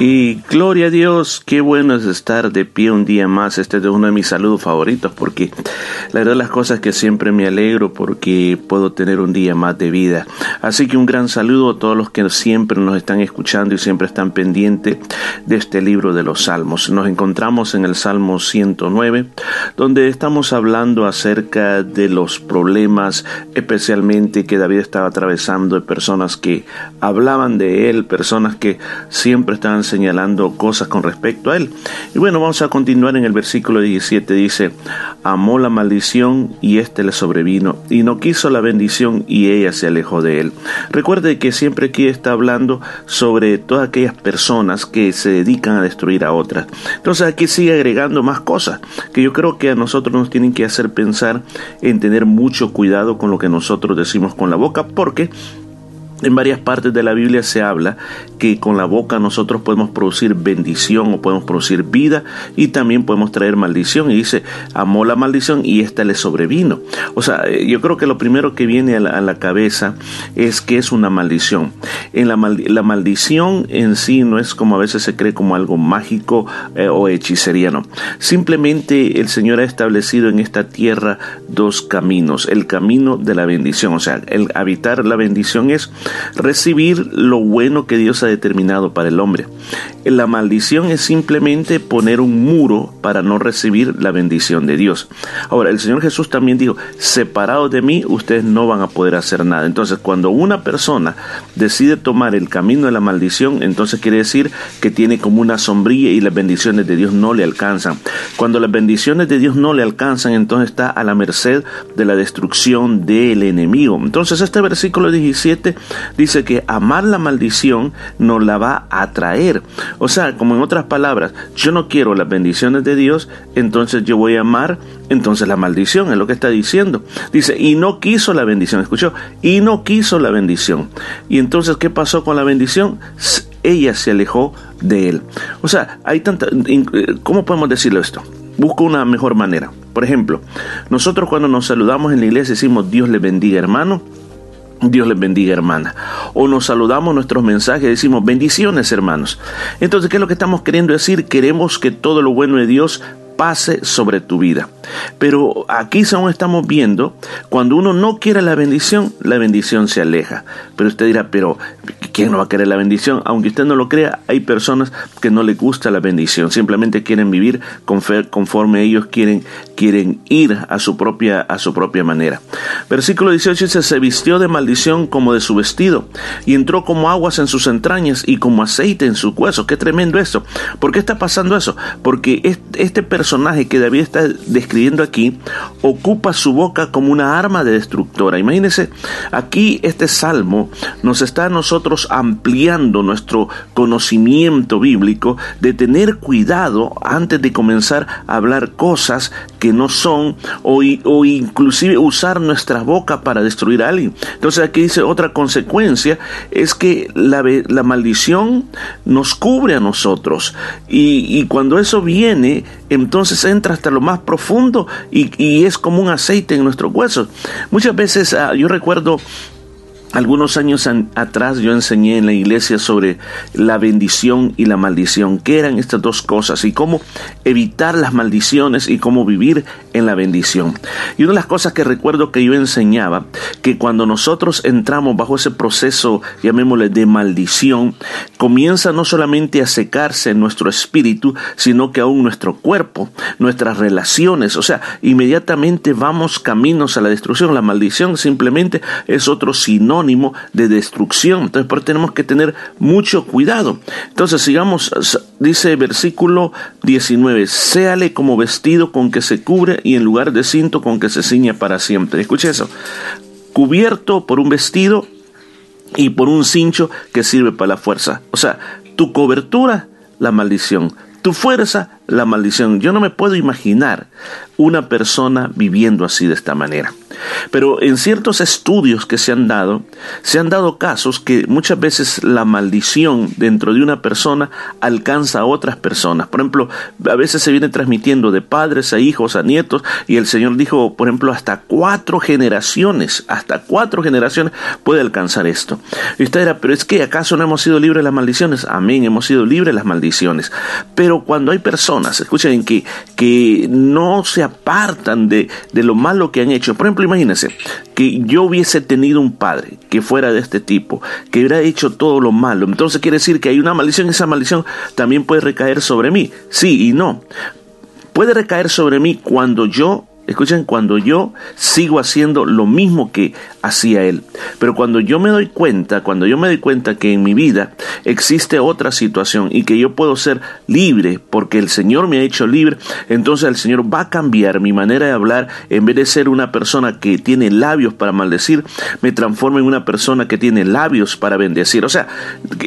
Y gloria a Dios, qué bueno es estar de pie un día más. Este es uno de mis saludos favoritos porque la verdad las cosas que siempre me alegro porque puedo tener un día más de vida. Así que un gran saludo a todos los que siempre nos están escuchando y siempre están pendientes de este libro de los Salmos. Nos encontramos en el Salmo 109 donde estamos hablando acerca de los problemas especialmente que David estaba atravesando de personas que hablaban de él, personas que siempre estaban señalando cosas con respecto a él. Y bueno, vamos a continuar en el versículo 17. Dice, amó la maldición y éste le sobrevino, y no quiso la bendición y ella se alejó de él. Recuerde que siempre aquí está hablando sobre todas aquellas personas que se dedican a destruir a otras. Entonces aquí sigue agregando más cosas que yo creo que a nosotros nos tienen que hacer pensar en tener mucho cuidado con lo que nosotros decimos con la boca, porque en varias partes de la Biblia se habla que con la boca nosotros podemos producir bendición o podemos producir vida y también podemos traer maldición. Y dice, amó la maldición y ésta le sobrevino. O sea, eh, yo creo que lo primero que viene a la, cabeza es que es una maldición. En la, la, maldición en sí no es como a veces se cree como algo mágico eh, o hechicería, no. Simplemente el Señor ha establecido en esta tierra dos caminos. El camino de la bendición, o sea, el habitar la bendición es recibir lo bueno que Dios ha determinado para el hombre. La maldición es simplemente poner un muro para no recibir la bendición de Dios. Ahora, el Señor Jesús también dijo, separados de mí, ustedes no van a poder hacer nada. Entonces, cuando una persona decide tomar el camino de la maldición, entonces quiere decir que tiene como una sombrilla y las bendiciones de Dios no le alcanzan. Cuando las bendiciones de Dios no le alcanzan, entonces está a la merced de la destrucción del enemigo. Entonces, este versículo 17 dice que amar la maldición nos la va a traer. O sea, como en otras palabras, yo no quiero las bendiciones de Dios, entonces yo voy a amar entonces la maldición, es lo que está diciendo. Dice, y no quiso la bendición, escuchó, y no quiso la bendición. Y entonces, ¿qué pasó con la bendición? Ella se alejó de él. O sea, hay tanta... ¿Cómo podemos decirlo esto? Busco una mejor manera. Por ejemplo, nosotros cuando nos saludamos en la iglesia decimos Dios le bendiga hermano Dios les bendiga, hermana. O nos saludamos nuestros mensajes decimos bendiciones, hermanos. Entonces, ¿qué es lo que estamos queriendo decir? Queremos que todo lo bueno de Dios pase sobre tu vida. Pero aquí aún estamos viendo, cuando uno no quiere la bendición, la bendición se aleja. Pero usted dirá, pero ¿quién no va a querer la bendición? Aunque usted no lo crea, hay personas que no les gusta la bendición, simplemente quieren vivir conforme ellos quieren, quieren ir a su propia, a su propia manera. Versículo 18 dice, se vistió de maldición como de su vestido, y entró como aguas en sus entrañas y como aceite en sus huesos. Qué tremendo esto. ¿Por qué está pasando eso? Porque este personaje personaje que David está describiendo aquí ocupa su boca como una arma de destructora. Imagínense, aquí este salmo nos está a nosotros ampliando nuestro conocimiento bíblico de tener cuidado antes de comenzar a hablar cosas que no son o, o inclusive usar nuestra boca para destruir a alguien. Entonces aquí dice otra consecuencia es que la, la maldición nos cubre a nosotros y, y cuando eso viene entonces entra hasta lo más profundo y, y es como un aceite en nuestros huesos. Muchas veces ah, yo recuerdo algunos años atrás yo enseñé en la iglesia sobre la bendición y la maldición, qué eran estas dos cosas y cómo evitar las maldiciones y cómo vivir en la bendición. Y una de las cosas que recuerdo que yo enseñaba, que cuando nosotros entramos bajo ese proceso, llamémosle de maldición, comienza no solamente a secarse nuestro espíritu, sino que aún nuestro cuerpo, nuestras relaciones, o sea, inmediatamente vamos caminos a la destrucción. La maldición simplemente es otro sinónimo de destrucción. Entonces, por eso tenemos que tener mucho cuidado. Entonces, sigamos, dice versículo 19, séale como vestido con que se cubre y en lugar de cinto con que se ciña para siempre. Escuche eso. Cubierto por un vestido y por un cincho que sirve para la fuerza. O sea, tu cobertura, la maldición. Tu fuerza, la maldición. Yo no me puedo imaginar una persona viviendo así de esta manera. Pero en ciertos estudios que se han dado, se han dado casos que muchas veces la maldición dentro de una persona alcanza a otras personas. Por ejemplo, a veces se viene transmitiendo de padres a hijos, a nietos, y el Señor dijo, por ejemplo, hasta cuatro generaciones, hasta cuatro generaciones puede alcanzar esto. Y usted dirá, pero es que acaso no hemos sido libres de las maldiciones. Amén, hemos sido libres de las maldiciones. Pero cuando hay personas, escuchen, que, que no se apartan de, de lo malo que han hecho, por ejemplo, imagínense que yo hubiese tenido un padre que fuera de este tipo, que hubiera hecho todo lo malo. Entonces quiere decir que hay una maldición y esa maldición también puede recaer sobre mí. Sí y no. Puede recaer sobre mí cuando yo Escuchen, cuando yo sigo haciendo lo mismo que hacía él. Pero cuando yo me doy cuenta, cuando yo me doy cuenta que en mi vida existe otra situación y que yo puedo ser libre porque el Señor me ha hecho libre, entonces el Señor va a cambiar mi manera de hablar. En vez de ser una persona que tiene labios para maldecir, me transforma en una persona que tiene labios para bendecir. O sea,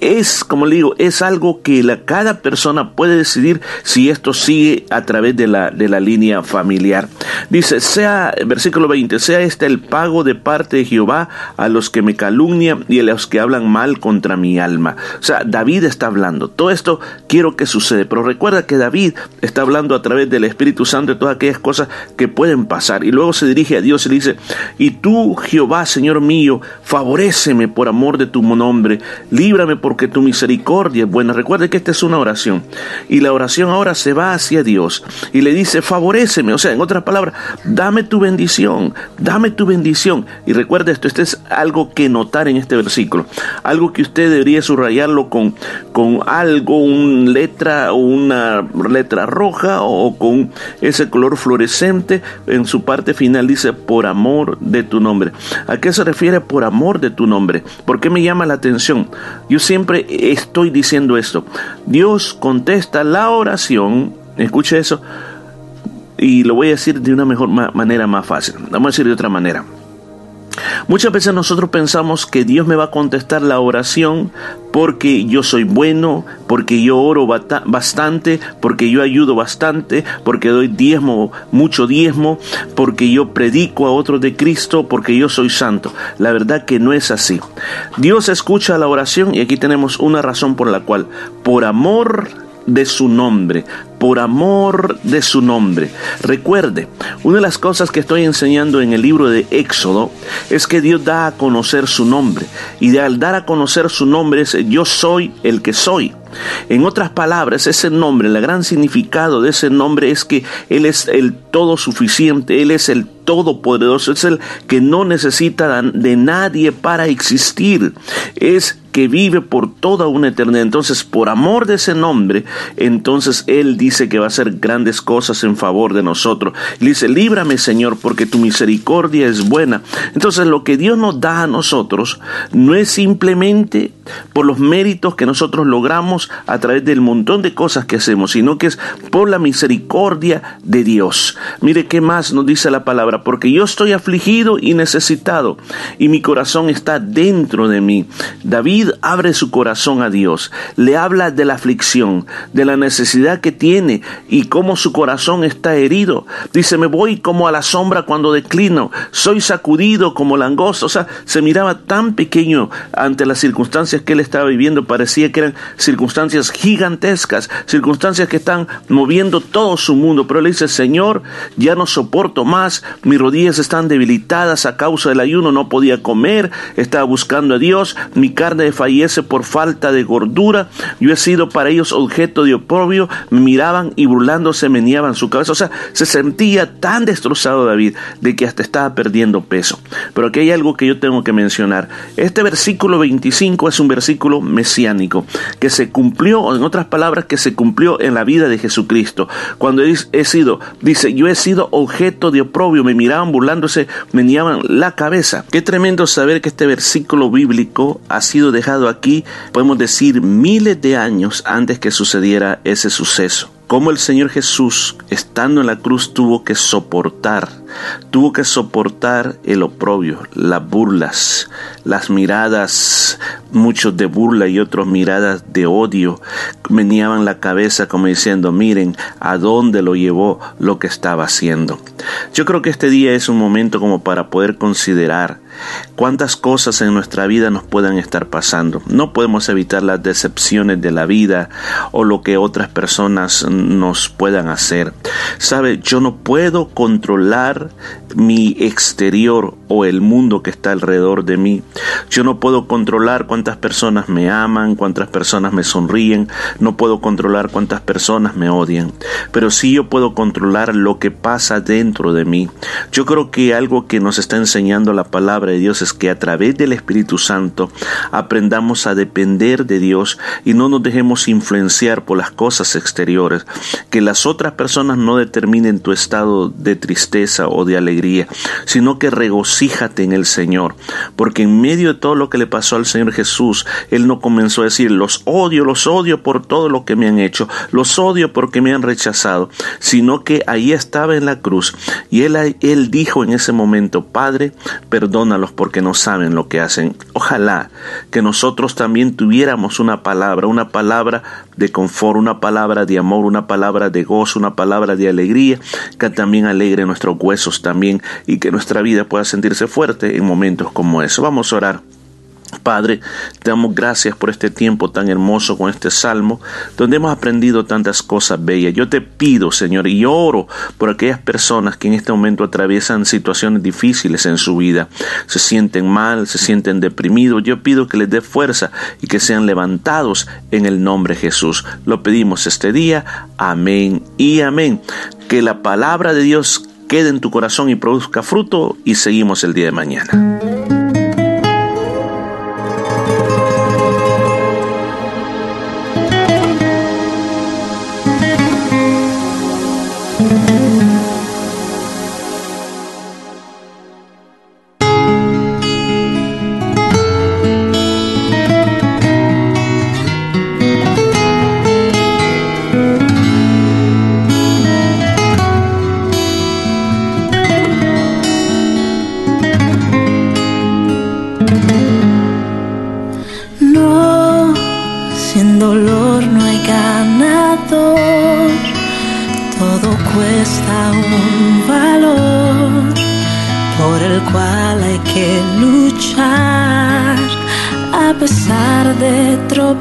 es, como le digo, es algo que la, cada persona puede decidir si esto sigue a través de la, de la línea familiar. Dice, sea, versículo 20, sea este el pago de parte Jehová a los que me calumnian y a los que hablan mal contra mi alma. O sea, David está hablando. Todo esto quiero que suceda, pero recuerda que David está hablando a través del Espíritu Santo de todas aquellas cosas que pueden pasar. Y luego se dirige a Dios y le dice, y tú, Jehová, Señor mío, favoréceme por amor de tu nombre, líbrame porque tu misericordia es buena. Recuerde que esta es una oración. Y la oración ahora se va hacia Dios y le dice, favoréceme. O sea, en otras palabras, dame tu bendición, dame tu bendición. Y recuerde esto, este es algo que notar en este versículo, algo que usted debería subrayarlo con, con algo, una letra, una letra roja o con ese color fluorescente. En su parte final dice, por amor de tu nombre. ¿A qué se refiere por amor de tu nombre? ¿Por qué me llama la atención? Yo siempre estoy diciendo esto. Dios contesta la oración, escuche eso, y lo voy a decir de una mejor manera más fácil. Vamos a decir de otra manera. Muchas veces nosotros pensamos que Dios me va a contestar la oración porque yo soy bueno, porque yo oro bastante, porque yo ayudo bastante, porque doy diezmo, mucho diezmo, porque yo predico a otros de Cristo, porque yo soy santo. La verdad que no es así. Dios escucha la oración y aquí tenemos una razón por la cual, por amor de su nombre, por amor de su nombre. Recuerde, una de las cosas que estoy enseñando en el libro de Éxodo es que Dios da a conocer su nombre. Y al dar a conocer su nombre es yo soy el que soy. En otras palabras, ese nombre, el gran significado de ese nombre es que Él es el todo suficiente, Él es el todopoderoso, es el que no necesita de nadie para existir, es que vive por toda una eternidad. Entonces, por amor de ese nombre, entonces Él dice que va a hacer grandes cosas en favor de nosotros. Y dice, líbrame Señor, porque tu misericordia es buena. Entonces, lo que Dios nos da a nosotros no es simplemente por los méritos que nosotros logramos a través del montón de cosas que hacemos, sino que es por la misericordia de Dios. Mire qué más nos dice la palabra, porque yo estoy afligido y necesitado, y mi corazón está dentro de mí. David abre su corazón a Dios, le habla de la aflicción, de la necesidad que tiene y cómo su corazón está herido. Dice, me voy como a la sombra cuando declino, soy sacudido como langosta. O sea, se miraba tan pequeño ante las circunstancias que él estaba viviendo, parecía que eran circunstancias gigantescas, circunstancias que están moviendo todo su mundo. Pero él dice, Señor, ya no soporto más, mis rodillas están debilitadas a causa del ayuno, no podía comer, estaba buscando a Dios, mi carne fallece por falta de gordura. Yo he sido para ellos objeto de oprobio. Me miraban y burlándose meneaban su cabeza. O sea, se sentía tan destrozado David de que hasta estaba perdiendo peso. Pero aquí hay algo que yo tengo que mencionar. Este versículo 25 es un versículo mesiánico que se cumplió, o en otras palabras, que se cumplió en la vida de Jesucristo. Cuando he sido, dice, yo he sido objeto de oprobio. Me miraban burlándose, meneaban la cabeza. Qué tremendo saber que este versículo bíblico ha sido de aquí, podemos decir, miles de años antes que sucediera ese suceso. cómo el Señor Jesús, estando en la cruz, tuvo que soportar, tuvo que soportar el oprobio, las burlas, las miradas, muchos de burla y otros miradas de odio, meneaban la cabeza como diciendo, miren a dónde lo llevó lo que estaba haciendo. Yo creo que este día es un momento como para poder considerar cuántas cosas en nuestra vida nos puedan estar pasando. No podemos evitar las decepciones de la vida o lo que otras personas nos puedan hacer. Sabe, yo no puedo controlar mi exterior o el mundo que está alrededor de mí. Yo no puedo controlar cuántas personas me aman, cuántas personas me sonríen, no puedo controlar cuántas personas me odian, pero sí yo puedo controlar lo que pasa dentro de mí. Yo creo que algo que nos está enseñando la palabra de Dios es que a través del Espíritu Santo aprendamos a depender de Dios y no nos dejemos influenciar por las cosas exteriores, que las otras personas no determinen tu estado de tristeza o de alegría, sino que regocíjate en el Señor, porque en medio de todo lo que le pasó al Señor Jesús, Él no comenzó a decir, los odio, los odio por todo lo que me han hecho, los odio porque me han rechazado, sino que ahí estaba en la cruz y Él, él dijo en ese momento, Padre, porque no saben lo que hacen. Ojalá que nosotros también tuviéramos una palabra, una palabra de confort, una palabra de amor, una palabra de gozo, una palabra de alegría, que también alegre nuestros huesos también y que nuestra vida pueda sentirse fuerte en momentos como eso. Vamos a orar. Padre, te damos gracias por este tiempo tan hermoso con este salmo, donde hemos aprendido tantas cosas bellas. Yo te pido, Señor, y oro por aquellas personas que en este momento atraviesan situaciones difíciles en su vida, se sienten mal, se sienten deprimidos. Yo pido que les dé fuerza y que sean levantados en el nombre de Jesús. Lo pedimos este día. Amén y amén. Que la palabra de Dios quede en tu corazón y produzca fruto y seguimos el día de mañana.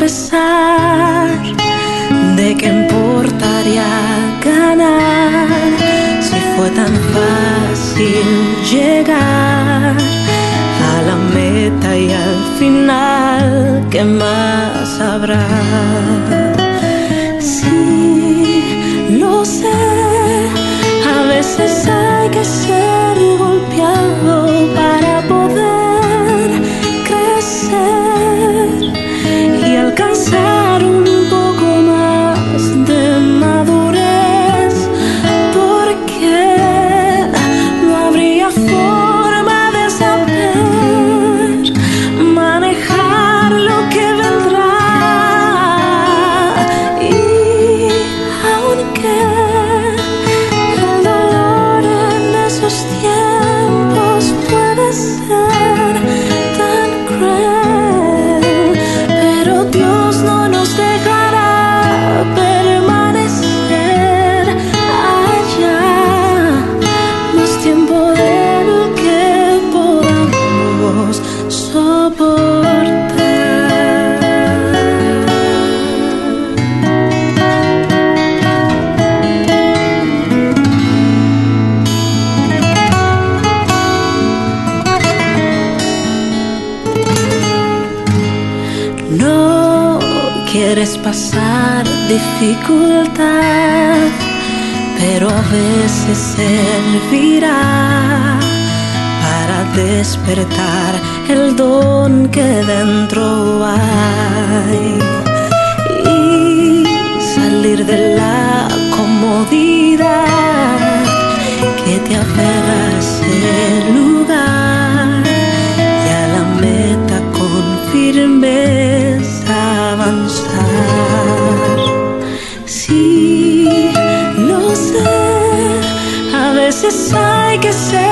Pasar dificultad, pero a veces servirá para despertar el don que dentro hay y salir de la comodidad que te aferras el lugar y a la meta con firmeza Sí, lo sé, a veces hay que ser.